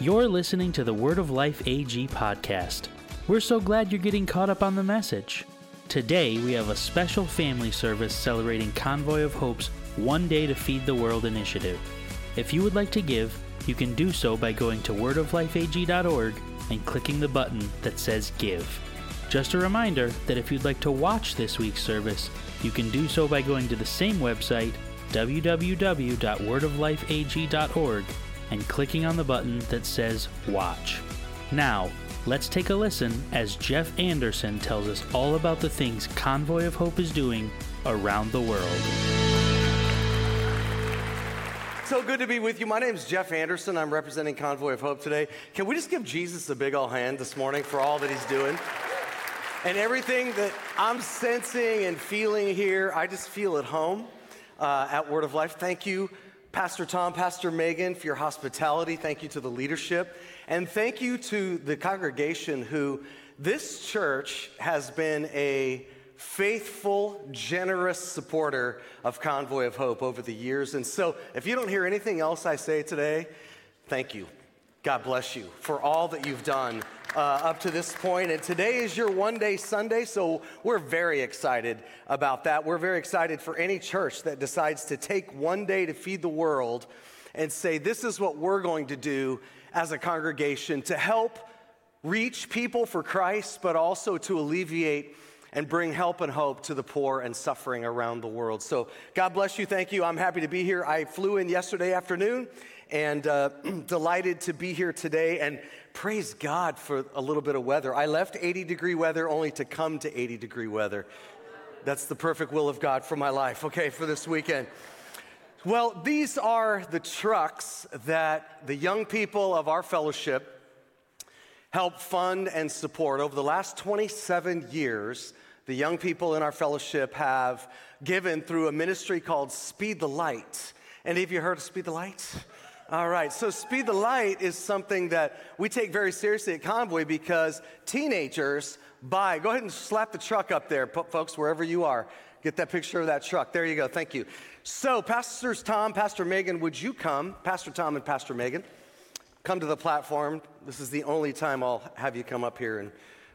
You're listening to the Word of Life AG podcast. We're so glad you're getting caught up on the message. Today, we have a special family service celebrating Convoy of Hope's One Day to Feed the World initiative. If you would like to give, you can do so by going to wordoflifeag.org and clicking the button that says Give. Just a reminder that if you'd like to watch this week's service, you can do so by going to the same website, www.wordoflifeag.org, and clicking on the button that says Watch. Now, let's take a listen as Jeff Anderson tells us all about the things Convoy of Hope is doing around the world. So good to be with you. My name is Jeff Anderson. I'm representing Convoy of Hope today. Can we just give Jesus a big old hand this morning for all that he's doing? And everything that I'm sensing and feeling here, I just feel at home uh, at Word of Life. Thank you Pastor Tom, Pastor Megan, for your hospitality. Thank you to the leadership. And thank you to the congregation who this church has been a faithful, generous supporter of Convoy of Hope over the years. And so if you don't hear anything else I say today, thank you. God bless you for all that you've done uh, up to this point. And today is your one day Sunday, so we're very excited about that. We're very excited for any church that decides to take one day to feed the world and say, This is what we're going to do as a congregation to help reach people for Christ, but also to alleviate and bring help and hope to the poor and suffering around the world. So, God bless you. Thank you. I'm happy to be here. I flew in yesterday afternoon and uh, delighted to be here today. And praise God for a little bit of weather. I left 80 degree weather only to come to 80 degree weather. That's the perfect will of God for my life, okay, for this weekend. Well, these are the trucks that the young people of our fellowship help fund and support. Over the last 27 years, the young people in our fellowship have given through a ministry called Speed the Light. Any of you heard of Speed the Light? All right, so Speed the Light is something that we take very seriously at Convoy because teenagers buy. Go ahead and slap the truck up there, folks, wherever you are. Get that picture of that truck. There you go. Thank you. So, Pastors Tom, Pastor Megan, would you come? Pastor Tom and Pastor Megan, come to the platform. This is the only time I'll have you come up here and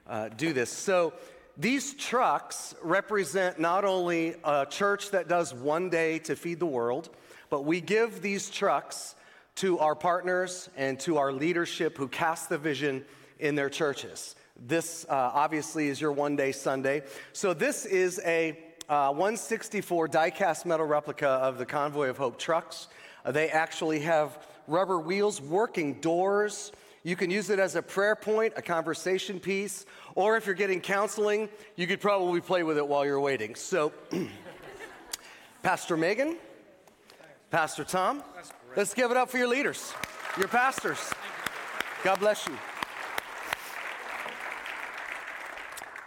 uh, do this. So, these trucks represent not only a church that does one day to feed the world, but we give these trucks to our partners and to our leadership who cast the vision in their churches. This uh, obviously is your one day Sunday. So, this is a uh, 164 die cast metal replica of the Convoy of Hope trucks. Uh, they actually have rubber wheels, working doors. You can use it as a prayer point, a conversation piece, or if you're getting counseling, you could probably play with it while you're waiting. So, Pastor Megan, Pastor Tom, Let's give it up for your leaders, your pastors. God bless you.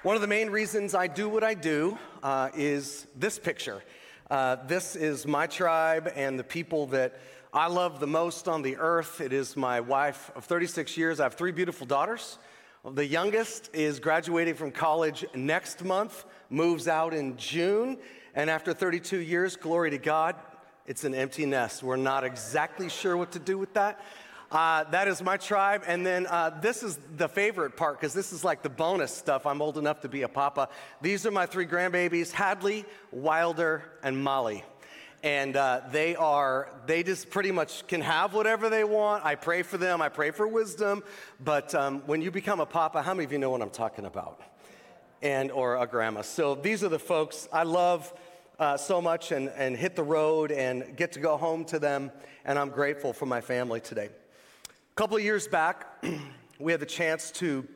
One of the main reasons I do what I do uh, is this picture. Uh, this is my tribe and the people that I love the most on the earth. It is my wife of 36 years. I have three beautiful daughters. The youngest is graduating from college next month, moves out in June, and after 32 years, glory to God, it's an empty nest. We're not exactly sure what to do with that. Uh, that is my tribe. And then uh, this is the favorite part because this is like the bonus stuff. I'm old enough to be a papa. These are my three grandbabies Hadley, Wilder, and Molly. And uh, they are, they just pretty much can have whatever they want. I pray for them, I pray for wisdom. But um, when you become a papa, how many of you know what I'm talking about? And, or a grandma. So these are the folks I love uh, so much and, and hit the road and get to go home to them. And I'm grateful for my family today. A couple of years back, we had the chance to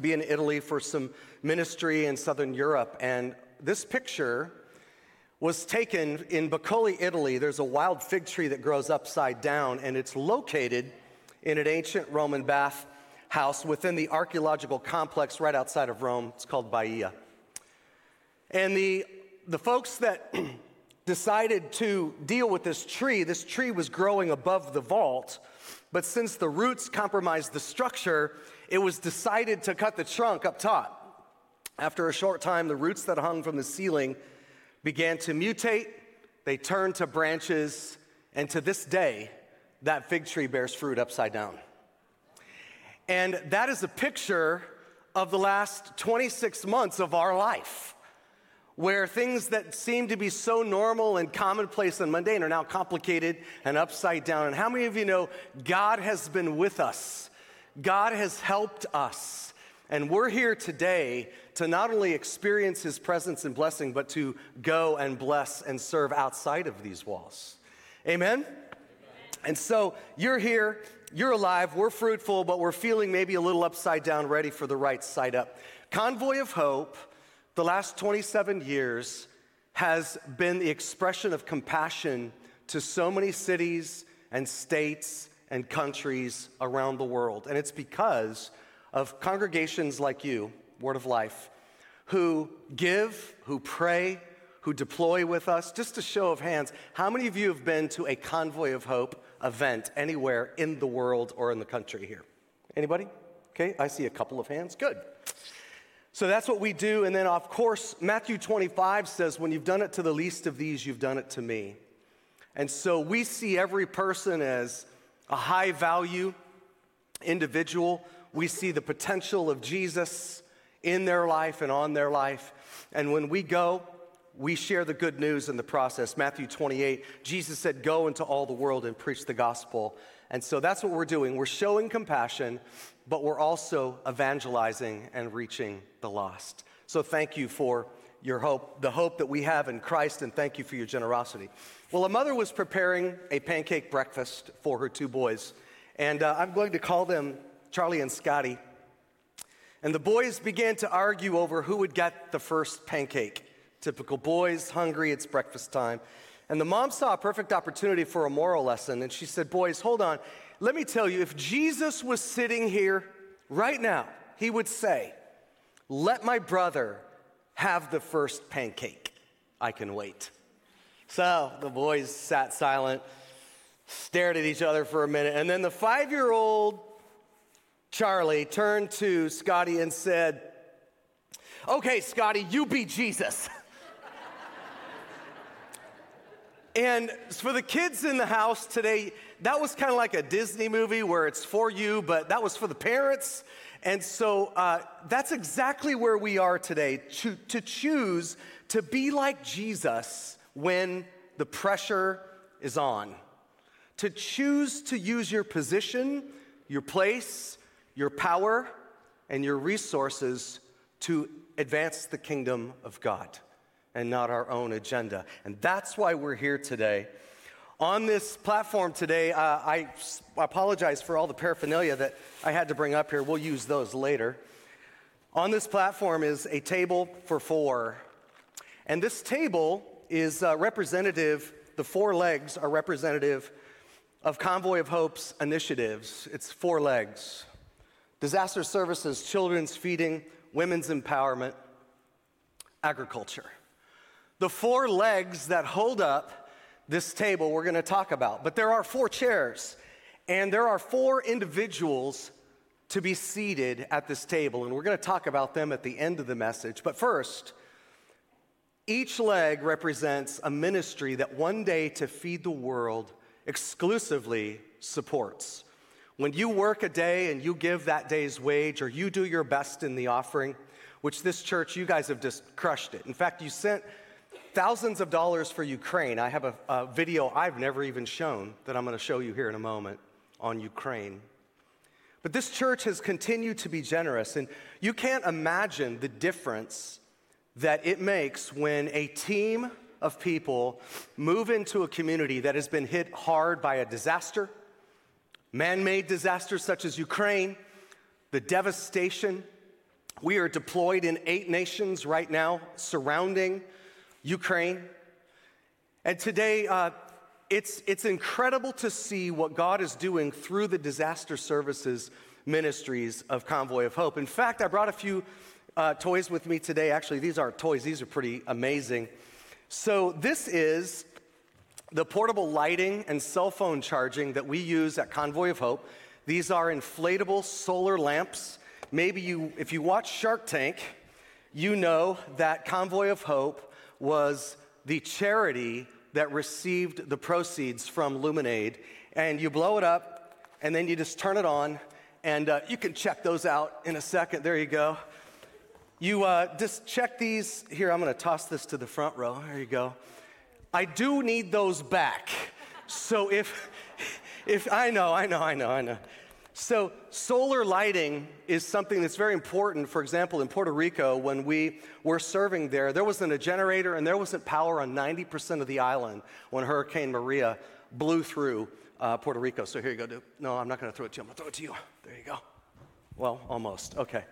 be in Italy for some ministry in Southern Europe. And this picture was taken in Bacoli, Italy. There's a wild fig tree that grows upside down, and it's located in an ancient Roman bath house within the archaeological complex right outside of Rome. It's called Baia. And the the folks that decided to deal with this tree, this tree was growing above the vault, but since the roots compromised the structure, it was decided to cut the trunk up top. After a short time, the roots that hung from the ceiling began to mutate, they turned to branches, and to this day, that fig tree bears fruit upside down. And that is a picture of the last 26 months of our life, where things that seem to be so normal and commonplace and mundane are now complicated and upside down. And how many of you know God has been with us? God has helped us. And we're here today to not only experience his presence and blessing, but to go and bless and serve outside of these walls. Amen? Amen? And so you're here, you're alive, we're fruitful, but we're feeling maybe a little upside down, ready for the right side up. Convoy of Hope, the last 27 years, has been the expression of compassion to so many cities and states and countries around the world. And it's because of congregations like you, Word of Life, who give, who pray, who deploy with us. Just a show of hands, how many of you have been to a Convoy of Hope event anywhere in the world or in the country here? Anybody? Okay, I see a couple of hands. Good. So that's what we do. And then, of course, Matthew 25 says, When you've done it to the least of these, you've done it to me. And so we see every person as a high value individual we see the potential of Jesus in their life and on their life. And when we go, we share the good news in the process. Matthew 28, Jesus said, Go into all the world and preach the gospel. And so that's what we're doing. We're showing compassion, but we're also evangelizing and reaching the lost. So thank you for your hope, the hope that we have in Christ, and thank you for your generosity. Well, a mother was preparing a pancake breakfast for her two boys, and uh, I'm going to call them Charlie and Scotty. And the boys began to argue over who would get the first pancake. Typical boys, hungry, it's breakfast time. And the mom saw a perfect opportunity for a moral lesson. And she said, Boys, hold on. Let me tell you, if Jesus was sitting here right now, he would say, Let my brother have the first pancake. I can wait. So the boys sat silent, stared at each other for a minute, and then the five year old Charlie turned to Scotty and said, Okay, Scotty, you be Jesus. and for the kids in the house today, that was kind of like a Disney movie where it's for you, but that was for the parents. And so uh, that's exactly where we are today to, to choose to be like Jesus when the pressure is on. To choose to use your position, your place, your power and your resources to advance the kingdom of God and not our own agenda. And that's why we're here today. On this platform today, uh, I apologize for all the paraphernalia that I had to bring up here. We'll use those later. On this platform is a table for four. And this table is uh, representative, the four legs are representative of Convoy of Hope's initiatives. It's four legs disaster services, children's feeding, women's empowerment, agriculture. The four legs that hold up this table we're going to talk about. But there are four chairs, and there are four individuals to be seated at this table, and we're going to talk about them at the end of the message. But first, each leg represents a ministry that one day to feed the world exclusively supports. When you work a day and you give that day's wage, or you do your best in the offering, which this church, you guys have just crushed it. In fact, you sent thousands of dollars for Ukraine. I have a, a video I've never even shown that I'm going to show you here in a moment on Ukraine. But this church has continued to be generous, and you can't imagine the difference that it makes when a team of people move into a community that has been hit hard by a disaster man made disasters such as Ukraine, the devastation. We are deployed in eight nations right now surrounding Ukraine. And today, uh, it's, it's incredible to see what God is doing through the disaster services ministries of Convoy of Hope. In fact, I brought a few uh, toys with me today. Actually, these aren't toys, these are pretty amazing. So, this is the portable lighting and cell phone charging that we use at Convoy of Hope, these are inflatable solar lamps. Maybe you, if you watch Shark Tank, you know that Convoy of Hope was the charity that received the proceeds from LuminAID. And you blow it up, and then you just turn it on, And uh, you can check those out in a second. There you go. You uh, just check these. Here, I'm going to toss this to the front row. There you go. I do need those back. So if, if I know, I know, I know, I know. So, solar lighting is something that's very important. For example, in Puerto Rico, when we were serving there, there wasn't a generator and there wasn't power on 90% of the island when Hurricane Maria blew through uh, Puerto Rico. So, here you go, dude. No, I'm not going to throw it to you. I'm going to throw it to you. There you go. Well, almost. Okay.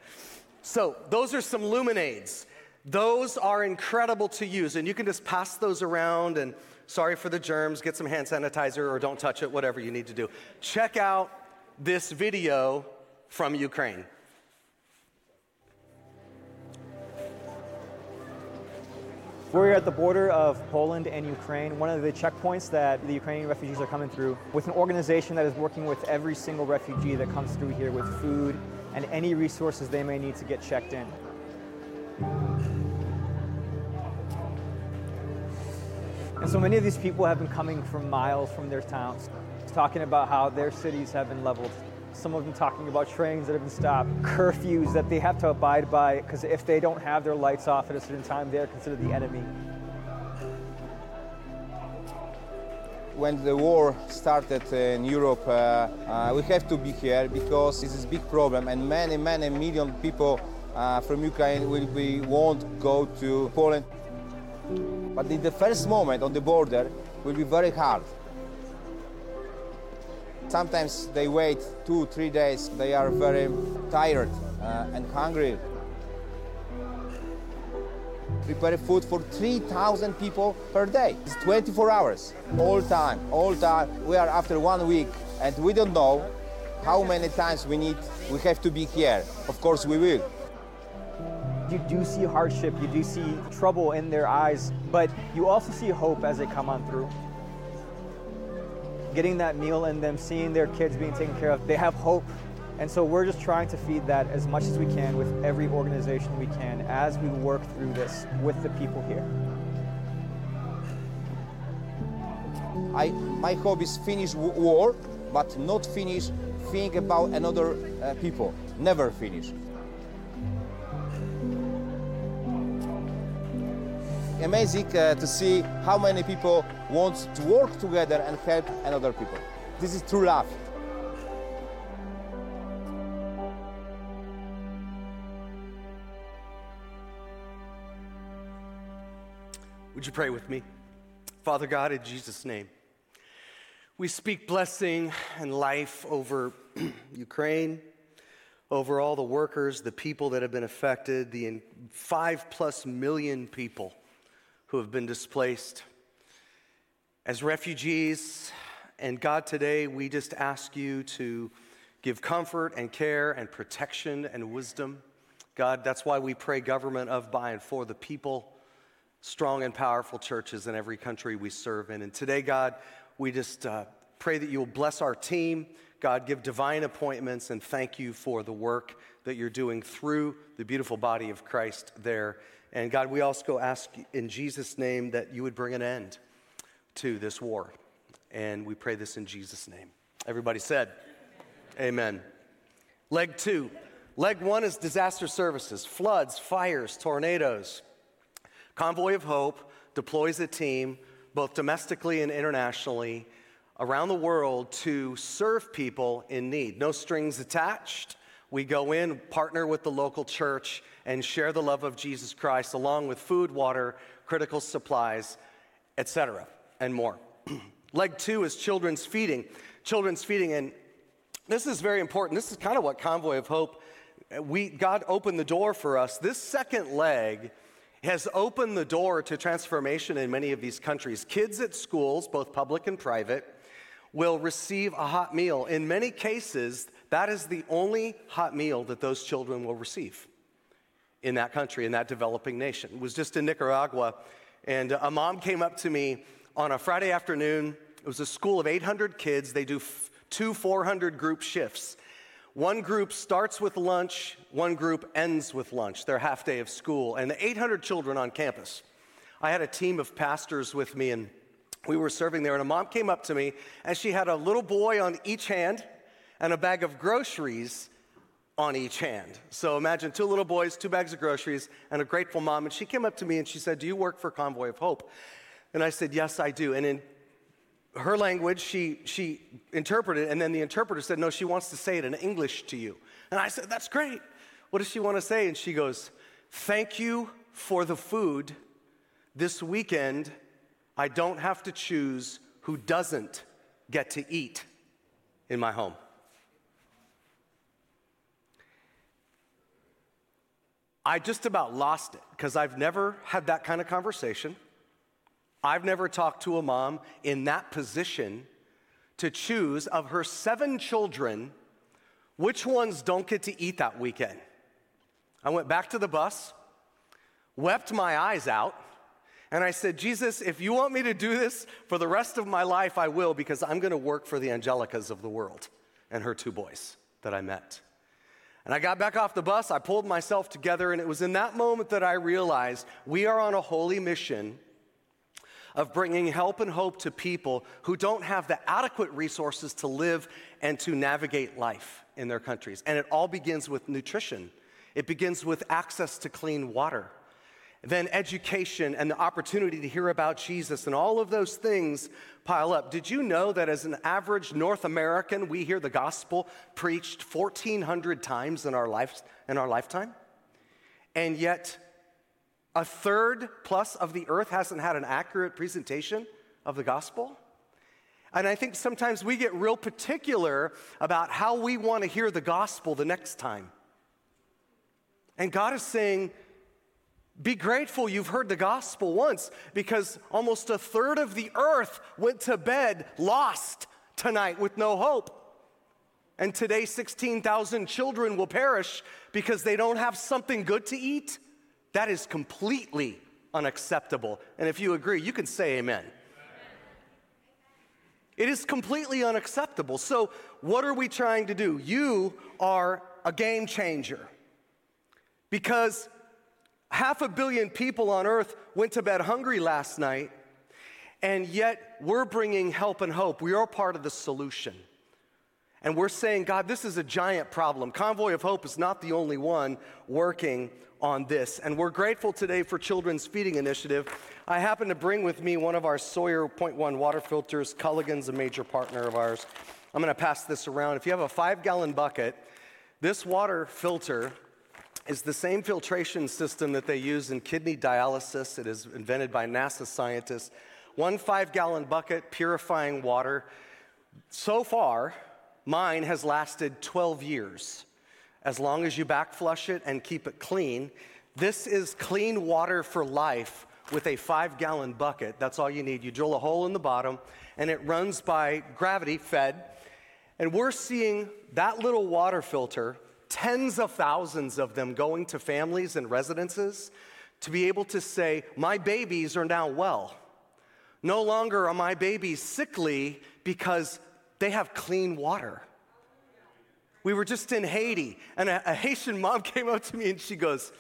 So, those are some LuminAIDs. Those are incredible to use, and you can just pass those around and sorry for the germs, get some hand sanitizer or don't touch it, whatever you need to do. Check out this video from Ukraine. We're at the border of Poland and Ukraine, one of the checkpoints that the Ukrainian refugees are coming through, with an organization that is working with every single refugee that comes through here with food and any resources they may need to get checked in. And so many of these people have been coming from miles from their towns talking about how their cities have been leveled. Some of them talking about trains that have been stopped, curfews that they have to abide by, because if they don't have their lights off at a certain time, they're considered the enemy. When the war started in Europe, uh, uh, we have to be here because this is a big problem, and many, many million people uh, from Ukraine will be won't go to Poland. But in the first moment on the border will be very hard. Sometimes they wait two, three days. They are very tired uh, and hungry. Prepare food for 3,000 people per day. It's 24 hours, all time, all time. We are after one week and we don't know how many times we need, we have to be here. Of course we will. You do see hardship, you do see trouble in their eyes, but you also see hope as they come on through getting that meal and them seeing their kids being taken care of, they have hope. And so we're just trying to feed that as much as we can with every organization we can as we work through this with the people here. I, my hope is finish war, but not finish think about another uh, people. Never finish. Amazing uh, to see how many people want to work together and help another people. This is true love. Would you pray with me? Father God, in Jesus' name, we speak blessing and life over Ukraine, over all the workers, the people that have been affected, the five plus million people who have been displaced. As refugees, and God, today we just ask you to give comfort and care and protection and wisdom. God, that's why we pray government of, by, and for the people, strong and powerful churches in every country we serve in. And today, God, we just uh, pray that you will bless our team. God, give divine appointments and thank you for the work that you're doing through the beautiful body of Christ there and God, we also ask in Jesus' name that you would bring an end to this war. And we pray this in Jesus' name. Everybody said, Amen. Leg two. Leg one is disaster services floods, fires, tornadoes. Convoy of Hope deploys a team, both domestically and internationally, around the world to serve people in need. No strings attached. We go in, partner with the local church, and share the love of Jesus Christ along with food, water, critical supplies, etc., and more. Leg two is children's feeding. Children's feeding, and this is very important. This is kind of what Convoy of Hope, we, God opened the door for us. This second leg has opened the door to transformation in many of these countries. Kids at schools, both public and private, will receive a hot meal. In many cases, that is the only hot meal that those children will receive in that country, in that developing nation. It was just in Nicaragua, and a mom came up to me on a Friday afternoon. It was a school of 800 kids. They do f- two 400 group shifts. One group starts with lunch, one group ends with lunch, their half day of school, and the 800 children on campus. I had a team of pastors with me, and we were serving there, and a mom came up to me, and she had a little boy on each hand and a bag of groceries on each hand. So imagine two little boys, two bags of groceries, and a grateful mom. And she came up to me and she said, Do you work for Convoy of Hope? And I said, Yes, I do. And in her language, she, she interpreted, and then the interpreter said, No, she wants to say it in English to you. And I said, That's great. What does she want to say? And she goes, Thank you for the food. This weekend, I don't have to choose who doesn't get to eat in my home. I just about lost it because I've never had that kind of conversation. I've never talked to a mom in that position to choose of her seven children which ones don't get to eat that weekend. I went back to the bus, wept my eyes out, and I said, Jesus, if you want me to do this for the rest of my life, I will, because I'm going to work for the Angelicas of the world and her two boys that I met. And I got back off the bus, I pulled myself together, and it was in that moment that I realized we are on a holy mission of bringing help and hope to people who don't have the adequate resources to live and to navigate life in their countries. And it all begins with nutrition, it begins with access to clean water. Then education and the opportunity to hear about Jesus and all of those things pile up. Did you know that as an average North American, we hear the gospel preached 1,400 times in our, life, in our lifetime? And yet, a third plus of the earth hasn't had an accurate presentation of the gospel. And I think sometimes we get real particular about how we want to hear the gospel the next time. And God is saying, be grateful you've heard the gospel once because almost a third of the earth went to bed lost tonight with no hope. And today, 16,000 children will perish because they don't have something good to eat. That is completely unacceptable. And if you agree, you can say amen. It is completely unacceptable. So, what are we trying to do? You are a game changer. Because half a billion people on earth went to bed hungry last night, and yet we're bringing help and hope. We are part of the solution. And we're saying, God, this is a giant problem. Convoy of Hope is not the only one working on this. And we're grateful today for Children's Feeding Initiative. I happen to bring with me one of our Sawyer Point One water filters. Culligan's a major partner of ours. I'm to pass this around. If you have a five gallon bucket, this water filter is the same filtration system that they use in kidney dialysis. It is invented by NASA scientists. One five gallon bucket purifying water. So far, mine has lasted 12 years as long as you backflush it and keep it clean. This is clean water for life with a five gallon bucket. That's all you need. You drill a hole in the bottom and it runs by gravity fed. And we're seeing that little water filter, tens of thousands of them going to families and residences to be able to say, My babies are now well. No longer are my babies sickly because they have clean water. We were just in Haiti, and a, a, Haitian mom came up to me and she goes,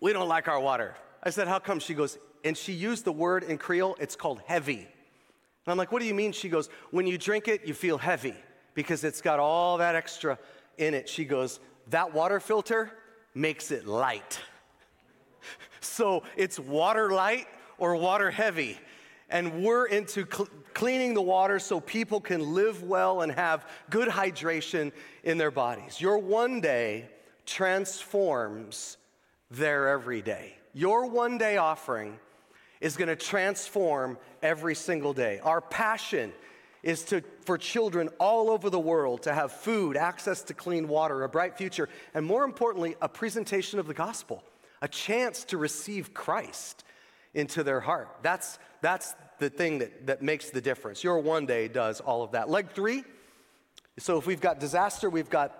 We don't like our water. I said, How come? She goes, and she used the word in Creole, it's called heavy. And I'm like, What do you mean? She goes, When you drink it, you feel heavy because it's got all that extra in it. She goes, That water filter makes it light. so it's water light or water heavy and we're into cl- cleaning the water so people can live well and have good hydration in their bodies. Your one day transforms their every day. Your one day offering is going to transform every single day. Our passion is to, for children all over the world to have food, access to clean water, a bright future, and more importantly, a presentation of the gospel, a chance to receive Christ into their heart. That's, that's the thing that, that makes the difference. Your one day does all of that. Leg three, so if we've got disaster, we've got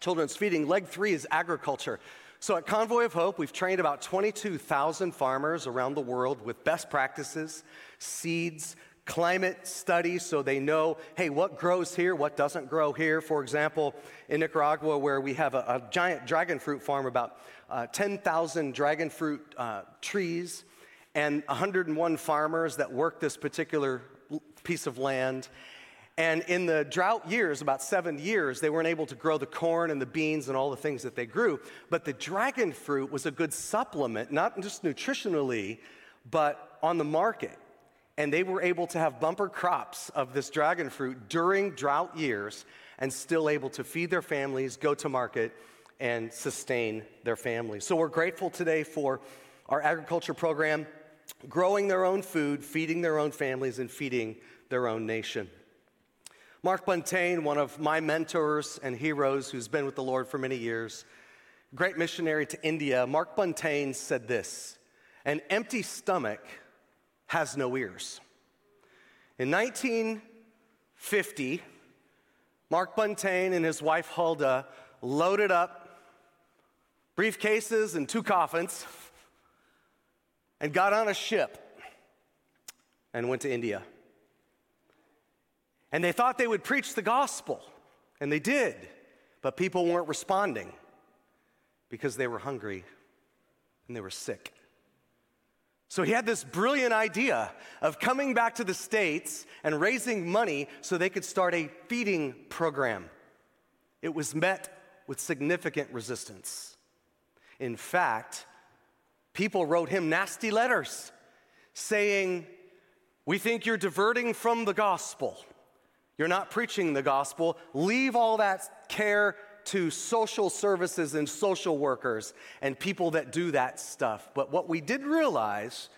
children's feeding. Leg three is agriculture. So at Convoy of Hope, we've trained about 22,000 farmers around the world with best practices, seeds, climate studies so they know, hey, what grows here, what doesn't grow here. For example, in Nicaragua, where we have a, a giant dragon fruit farm, about uh, 10,000 dragon fruit uh, trees and 101 farmers that work this particular piece of land. And in the drought years, about seven years, they weren't able to grow the corn and the beans and all the things that they grew. But the dragon fruit was a good supplement, not just nutritionally, but on the market. And they were able to have bumper crops of this dragon fruit during drought years and still able to feed their families, go to market, and sustain their families. So we're grateful today for our agriculture program, growing their own food, feeding their own families, and feeding their own nation. Mark Buntain, one of my mentors and heroes who's been with the Lord for many years, great missionary to India, Mark Buntain said this An empty stomach has no ears. In 1950, Mark Buntain and his wife Huldah loaded up briefcases and two coffins and got on a ship and went to India. And they thought they would preach the gospel, and they did, but people weren't responding because they were hungry and they were sick. So he had this brilliant idea of coming back to the States and raising money so they could start a feeding program. It was met with significant resistance. In fact, people wrote him nasty letters saying, We think you're diverting from the gospel. You're not preaching the gospel. Leave all that care to social services and social workers and people that do that stuff. But what we did realize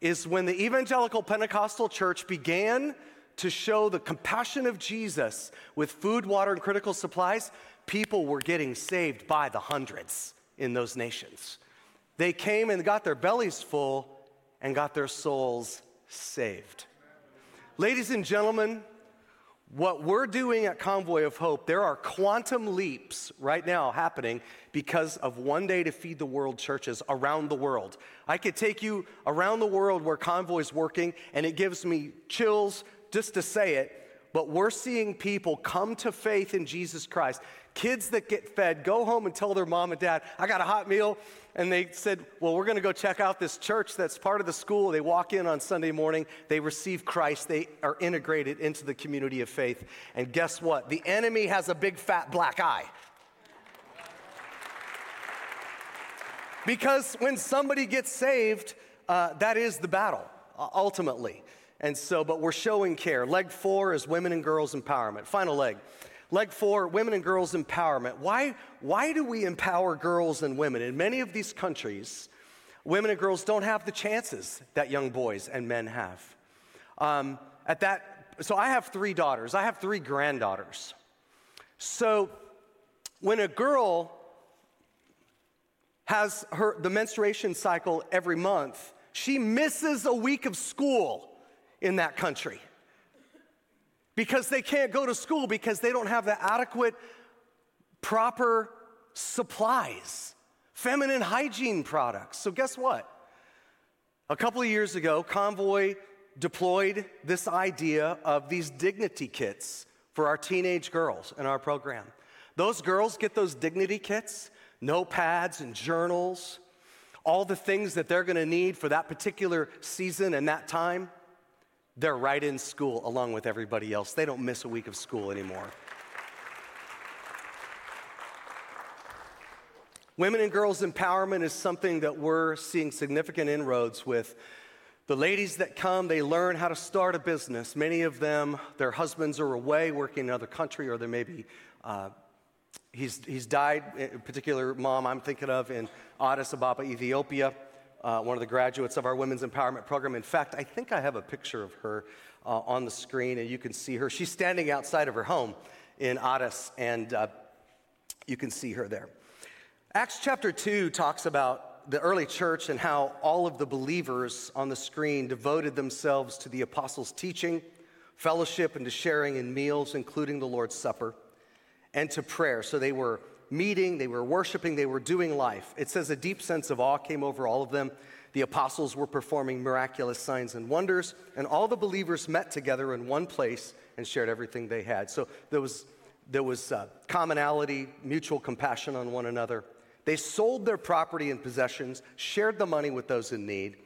is when the evangelical Pentecostal church began to show the compassion of Jesus with food, water, and critical supplies, people were getting saved by the hundreds in those nations. They came and got their bellies full and got their souls saved. Ladies and gentlemen, what we're doing at Convoy of Hope, there are quantum leaps right now happening because of one day to feed the world churches around the world. I could take you around the world where Convoy's working, and it gives me chills just to say it. But we're seeing people come to faith in Jesus Christ. Kids that get fed go home and tell their mom and dad, I got a hot meal and they said, Well, we're going to go check out this church that's part of the school. They walk in on Sunday morning, they receive Christ, they are integrated into the community of faith. And guess what? The enemy has a big fat black eye. Because when somebody gets saved, uh, that is the battle, ultimately. And so, but we're showing care. Leg four is women and girls empowerment. Final leg. Leg four, women and girls empowerment. Why, why do we empower girls and women? In many of these countries, women and girls don't have the chances that young boys and men have. Um, at that, so I have three daughters. I have three granddaughters. So when a girl has her the menstruation cycle every month, she misses a week of school in that country because they can't go to school because they don't have the adequate, proper supplies, feminine hygiene products. So, guess what? A couple of years ago, Convoy deployed this idea of these dignity kits for our teenage girls in our program. Those girls get those dignity kits, notepads and journals, all the things that they're gonna need for that particular season and that time. They're right in school along with everybody else. They don't miss a week of school anymore. Women and girls empowerment is something that we're seeing significant inroads with. The ladies that come, they learn how to start a business. Many of them, their husbands are away working in another country, or they may be, uh, he's, he's died, a particular mom I'm thinking of in Addis Ababa, Ethiopia uh, one of the graduates of our Women's Empowerment Program. In fact, I think I have a picture of her uh, on the screen, and you can see her. She's standing outside of her home in Addis, and uh, you can see her there. Acts chapter 2 talks about the early church and how all of the believers on the screen devoted themselves to the apostles' teaching, fellowship, and to sharing in meals, including the Lord's Supper, and to prayer. So they were meeting, they were worshiping, they were doing life. It says a deep sense of awe came over all of them. The apostles were performing miraculous signs and wonders, and all the believers met together in one place and shared everything they had. So there was, there was uh, commonality, mutual compassion on one another. They sold their property and possessions, shared the money with those in need.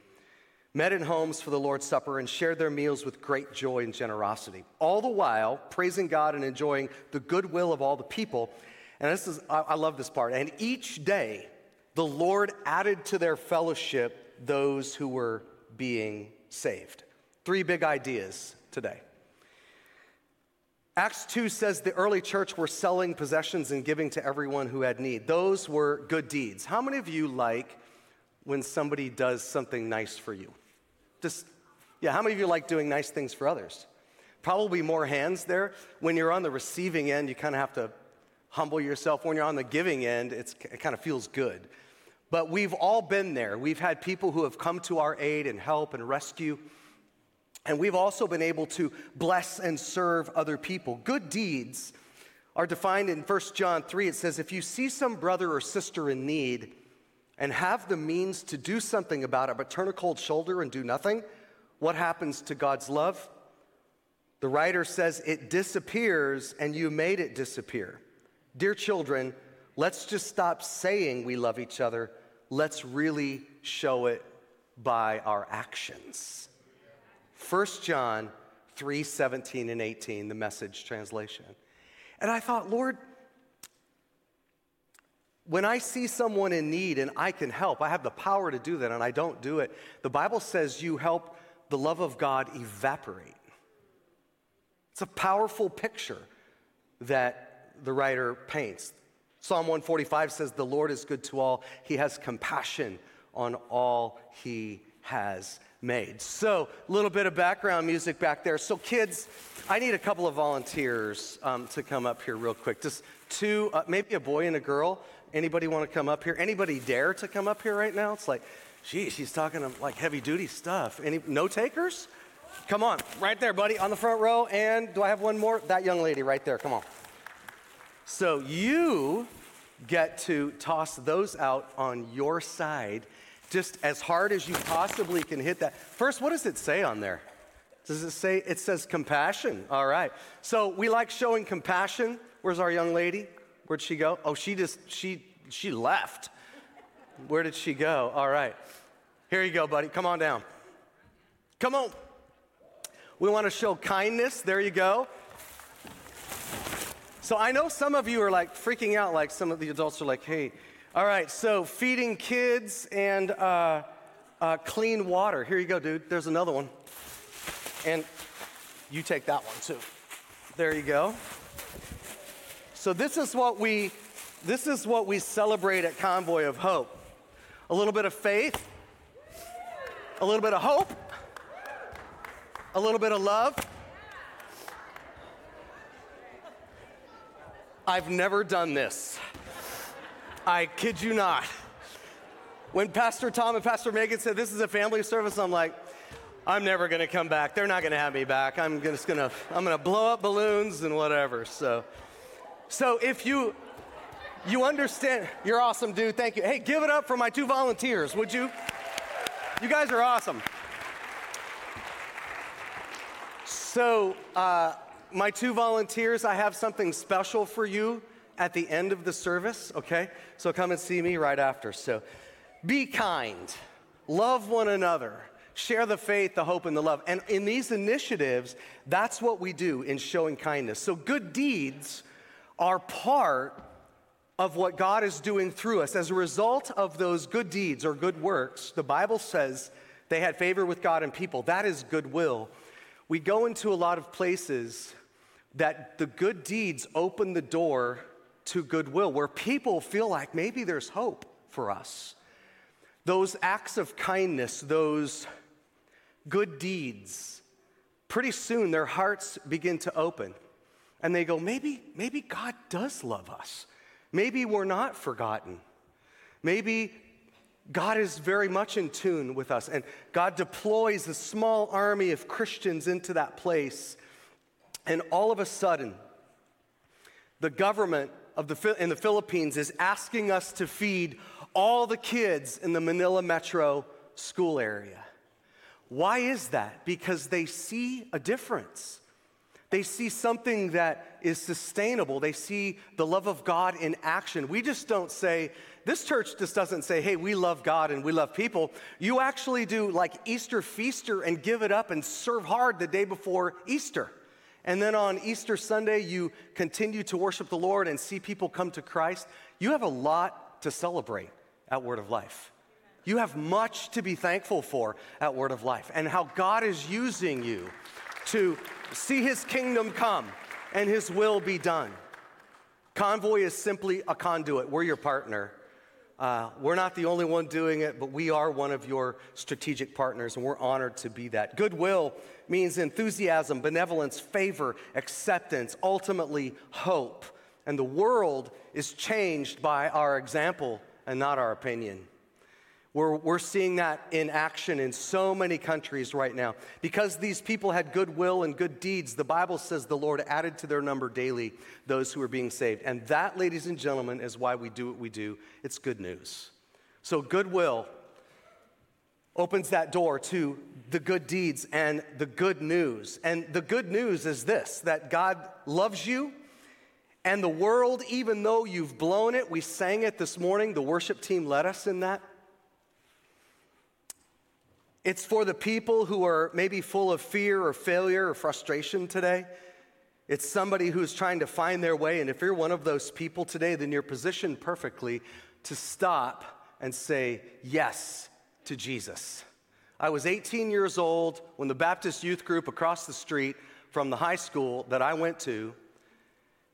met in homes for the Lord's Supper, and shared their meals with great joy and generosity, all the while praising God and enjoying the goodwill of all the people. And this is, I, I love this part. And each day, the Lord added to their fellowship those who were being saved. Three big ideas today. Acts 2 says the early church were selling possessions and giving to everyone who had need. Those were good deeds. How many of you like when somebody does something nice for you? Just, yeah, how many of you like doing nice things for others? Probably more hands there. When you're on the receiving end, you kind of have to humble yourself. When you're on the giving end, it kind of feels good. But we've all been there. We've had people who have come to our aid and help and rescue. And we've also been able to bless and serve other people. Good deeds are defined in 1 John 3. It says, If you see some brother or sister in need and have the means to do something about it, but turn a cold shoulder and do nothing, what happens to God's love? The writer says, It disappears and you made it disappear. Dear children, let's just stop saying we love each other. Let's really show it by our actions. 1 John 3 17 and 18, the message translation. And I thought, Lord, when I see someone in need and I can help, I have the power to do that and I don't do it. The Bible says you help the love of God evaporate. It's a powerful picture that the writer paints. Psalm 145 says, The Lord is good to all, He has compassion on all He has made. So, a little bit of background music back there. So, kids, I need a couple of volunteers um, to come up here real quick. Just two, uh, maybe a boy and a girl. Anybody want to come up here? Anybody dare to come up here right now? It's like, gee, she's talking like heavy duty stuff. Any no takers? Come on, right there, buddy, on the front row. And do I have one more? That young lady right there. Come on. So you get to toss those out on your side just as hard as you possibly can hit that. First, what does it say on there? Does it say, it says compassion? All right. So we like showing compassion. Where's our young lady? Where'd she go? Oh, she just, she, she left. Where did she go? All right. Here you go, buddy. Come on down. Come on. We want to show kindness. There you go. So I know some of you are like freaking out, like some of the adults are like, hey, all right, so feeding kids and uh, uh, clean water. Here you go, dude. There's another one. And you take that one too. There you go. So this is what we this is what we celebrate at Convoy of Hope. A little bit of faith, a little bit of hope, a little bit of love. I've never done this. I kid you not. When Pastor Tom and Pastor Megan said this is a family service, I'm like, I'm never gonna come back. They're not gonna have me back. I'm just gonna, I'm gonna blow up balloons and whatever. So, so if you, you understand, you're awesome, dude. Thank you. Hey, give it up for my two volunteers, would you? You guys are awesome. So, uh, my two volunteers, I have something special for you at the end of the service, okay? So come and see me right after. So be kind, love one another, share the faith, the hope, and the love. And in these initiatives, that's what we do in showing kindness. So good deeds are part of what God is doing through us. As a result of those good deeds or good works, the Bible says they had favor with God and people. That is goodwill. We go into a lot of places that the good deeds open the door to goodwill, where people feel like maybe there's hope for us. Those acts of kindness, those good deeds, pretty soon their hearts begin to open and they go, maybe, maybe God does love us. Maybe we're not forgotten. Maybe God is very much in tune with us, and God deploys a small army of Christians into that place. And all of a sudden, the government of the, in the Philippines is asking us to feed all the kids in the Manila metro school area. Why is that? Because they see a difference. They see something that is sustainable. They see the love of God in action. We just don't say, this church just doesn't say, hey, we love God and we love people. You actually do like Easter feaster and give it up and serve hard the day before Easter. And then on Easter Sunday, you continue to worship the Lord and see people come to Christ. You have a lot to celebrate at Word of Life. You have much to be thankful for at Word of Life and how God is using you to see His kingdom come and His will be done. Convoy is simply a conduit. We're your partner. Uh, we're not the only one doing it, but we are one of your strategic partners, and we're honored to be that. Goodwill means enthusiasm, benevolence, favor, acceptance, ultimately hope. And the world is changed by our example and not our opinion. We're, we're seeing that in action in so many countries right now. Because these people had goodwill and good deeds, the Bible says the Lord added to their number daily those who were being saved. And that, ladies and gentlemen, is why we do what we do. It's good news. So, goodwill opens that door to the good deeds and the good news. And the good news is this that God loves you. And the world, even though you've blown it, we sang it this morning, the worship team led us in that. It's for the people who are maybe full of fear or failure or frustration today. It's somebody who's trying to find their way. And if you're one of those people today, then you're positioned perfectly to stop and say yes to Jesus. I was 18 years old when the Baptist youth group across the street from the high school that I went to,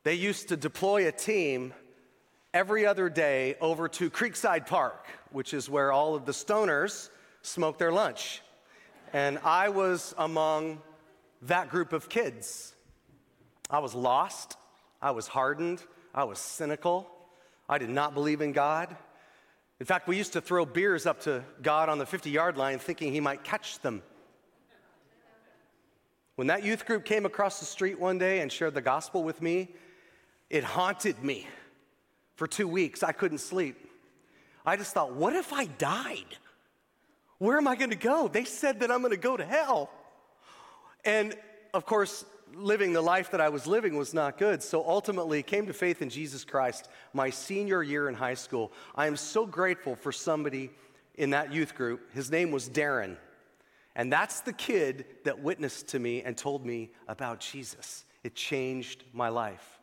they used to deploy a team every other day over to Creekside Park, which is where all of the stoners smoke their lunch. And I was among that group of kids. I was lost, I was hardened, I was cynical, I did not believe in God. In fact, we used to throw beers up to God on the 50 yard line thinking he might catch them. When that youth group came across the street one day and shared the gospel with me, it haunted me. For two weeks, I couldn't sleep. I just thought, what if I died? Where am I going to go? They said that I'm going to go to hell. And of course, living the life that I was living was not good. So ultimately, came to faith in Jesus Christ my senior year in high school. I am so grateful for somebody in that youth group. His name was Darren. And that's the kid that witnessed to me and told me about Jesus. It changed my life.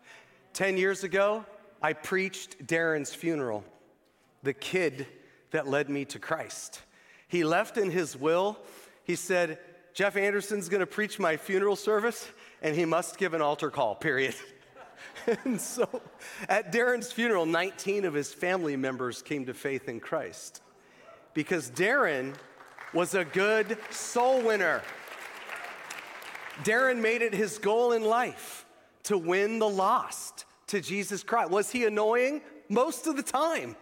10 years ago, I preached Darren's funeral, the kid that led me to Christ. He left in his will, he said, Jeff Anderson's gonna preach my funeral service, and he must give an altar call, period. and so at Darren's funeral, 19 of his family members came to faith in Christ because Darren was a good soul winner. Darren made it his goal in life to win the lost to Jesus Christ. Was he annoying? Most of the time.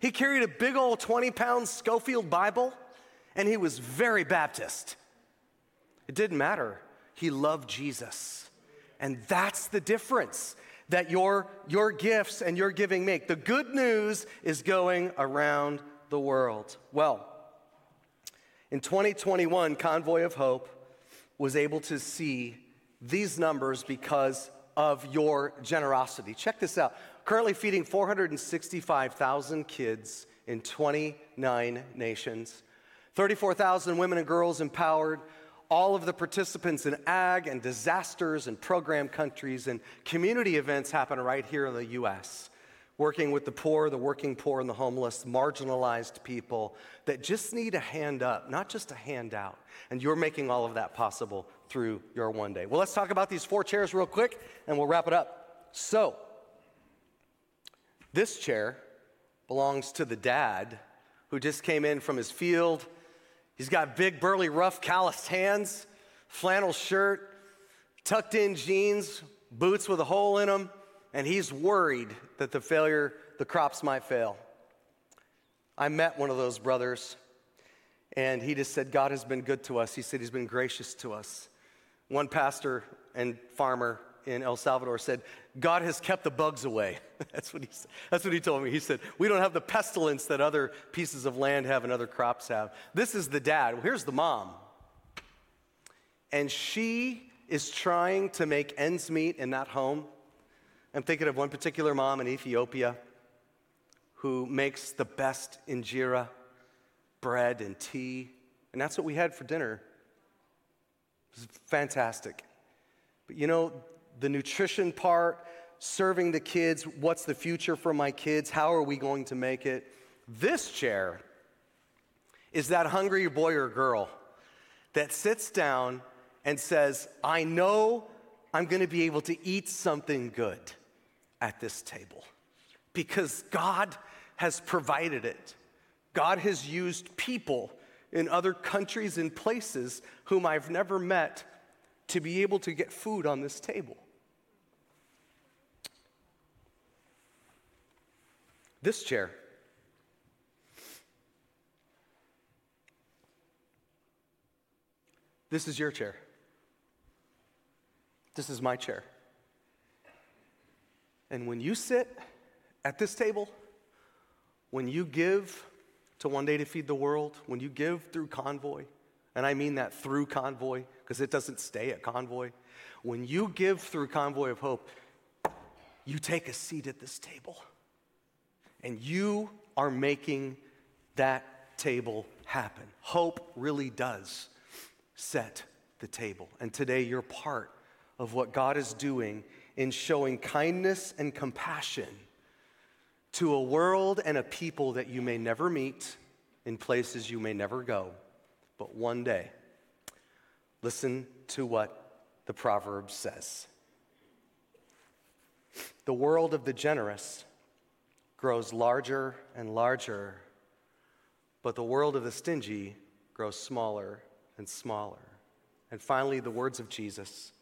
He carried a big old 20 pound Scofield Bible, and he was very Baptist. It didn't matter. He loved Jesus. And that's the difference that your, your gifts and your giving make. The good news is going around the world. Well, in 2021, Convoy of Hope was able to see these numbers because of your generosity. Check this out currently feeding 465,000 kids in 29 nations, 34,000 women and girls empowered, all of the participants in ag and disasters and program countries and community events happen right here in the US. Working with the poor, the working poor, and the homeless, marginalized people that just need a hand up, not just a handout. And you're making all of that possible through your one day. Well, let's talk about these four chairs real quick and we'll wrap it up. So, this chair belongs to the dad who just came in from his field. He's got big, burly, rough, calloused hands, flannel shirt, tucked in jeans, boots with a hole in them, and he's worried that the failure, the crops might fail. I met one of those brothers, and he just said, God has been good to us. He said, He's been gracious to us. One pastor and farmer in El Salvador said, God has kept the bugs away. that's, what he, that's what he told me. He said, We don't have the pestilence that other pieces of land have and other crops have. This is the dad. Well, here's the mom. And she is trying to make ends meet in that home. I'm thinking of one particular mom in Ethiopia who makes the best injera bread and tea, and that's what we had for dinner. It was fantastic. But you know, the nutrition part, serving the kids, what's the future for my kids? How are we going to make it? This chair is that hungry boy or girl that sits down and says, I know I'm going to be able to eat something good at this table because God has provided it. God has used people in other countries and places whom I've never met to be able to get food on this table. This chair. This is your chair. This is my chair. And when you sit at this table, when you give to One Day to Feed the World, when you give through Convoy, and I mean that through Convoy because it doesn't stay at Convoy, when you give through Convoy of Hope, you take a seat at this table. And you are making that table happen. Hope really does set the table. And today you're part of what God is doing in showing kindness and compassion to a world and a people that you may never meet in places you may never go. But one day, listen to what the proverb says. The world of the generous grows larger and larger, but the world of the stingy grows smaller and smaller. And finally, the words of Jesus.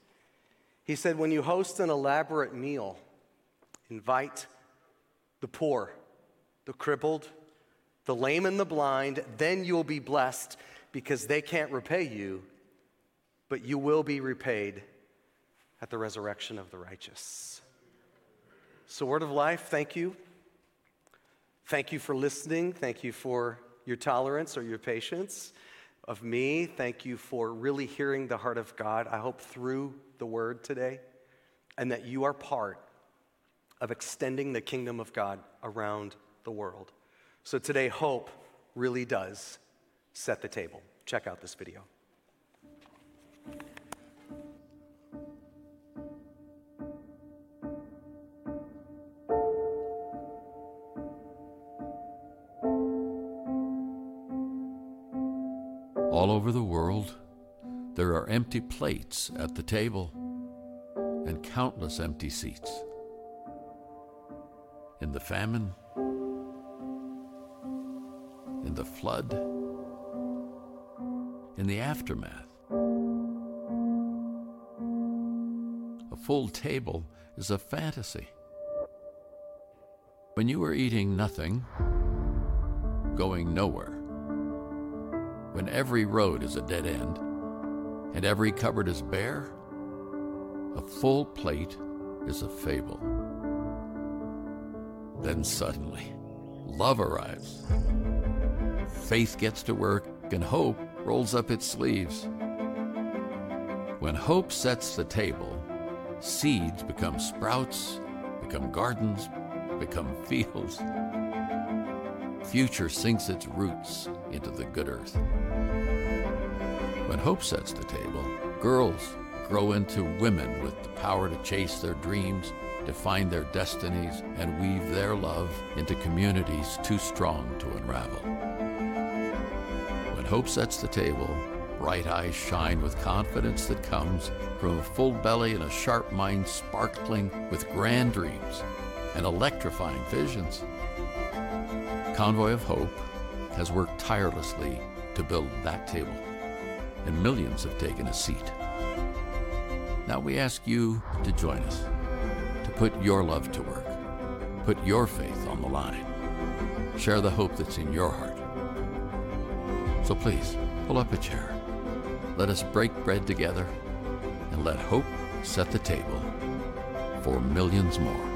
He said, When you host an elaborate meal, invite the poor, the crippled, the lame, and the blind, then you'll be blessed because they can't repay you, but you will be repaid at the resurrection of the righteous. So, word of life, thank you. Thank you for listening. Thank you for your tolerance or your patience of me. Thank you for really hearing the heart of God, I hope through the word today, and that you are part of extending the kingdom of God around the world. So today, hope really does set the table. Check out this video. There are empty plates at the table and countless empty seats. In the famine, in the flood, in the aftermath. A full table is a fantasy. When you are eating nothing, going nowhere, when every road is a dead end and every cupboard is bare, a full plate is a fable. Then suddenly, love arrives. Faith gets to work and hope rolls up its sleeves. When hope sets the table, seeds become sprouts, become gardens, become fields. Future sinks its roots into the good earth. When hope sets the table, girls grow into women with the power to chase their dreams, define their destinies, and weave their love into communities too strong to unravel. When hope sets the table, bright eyes shine with confidence that comes from a full belly and a sharp mind sparkling with grand dreams and electrifying visions. Convoy of Hope has worked tirelessly to build that table, and millions have taken a seat. Now we ask you to join us, to put your love to work, put your faith on the line, share the hope that's in your heart. So please, pull up a chair. Let us break bread together and let hope set the table for millions more.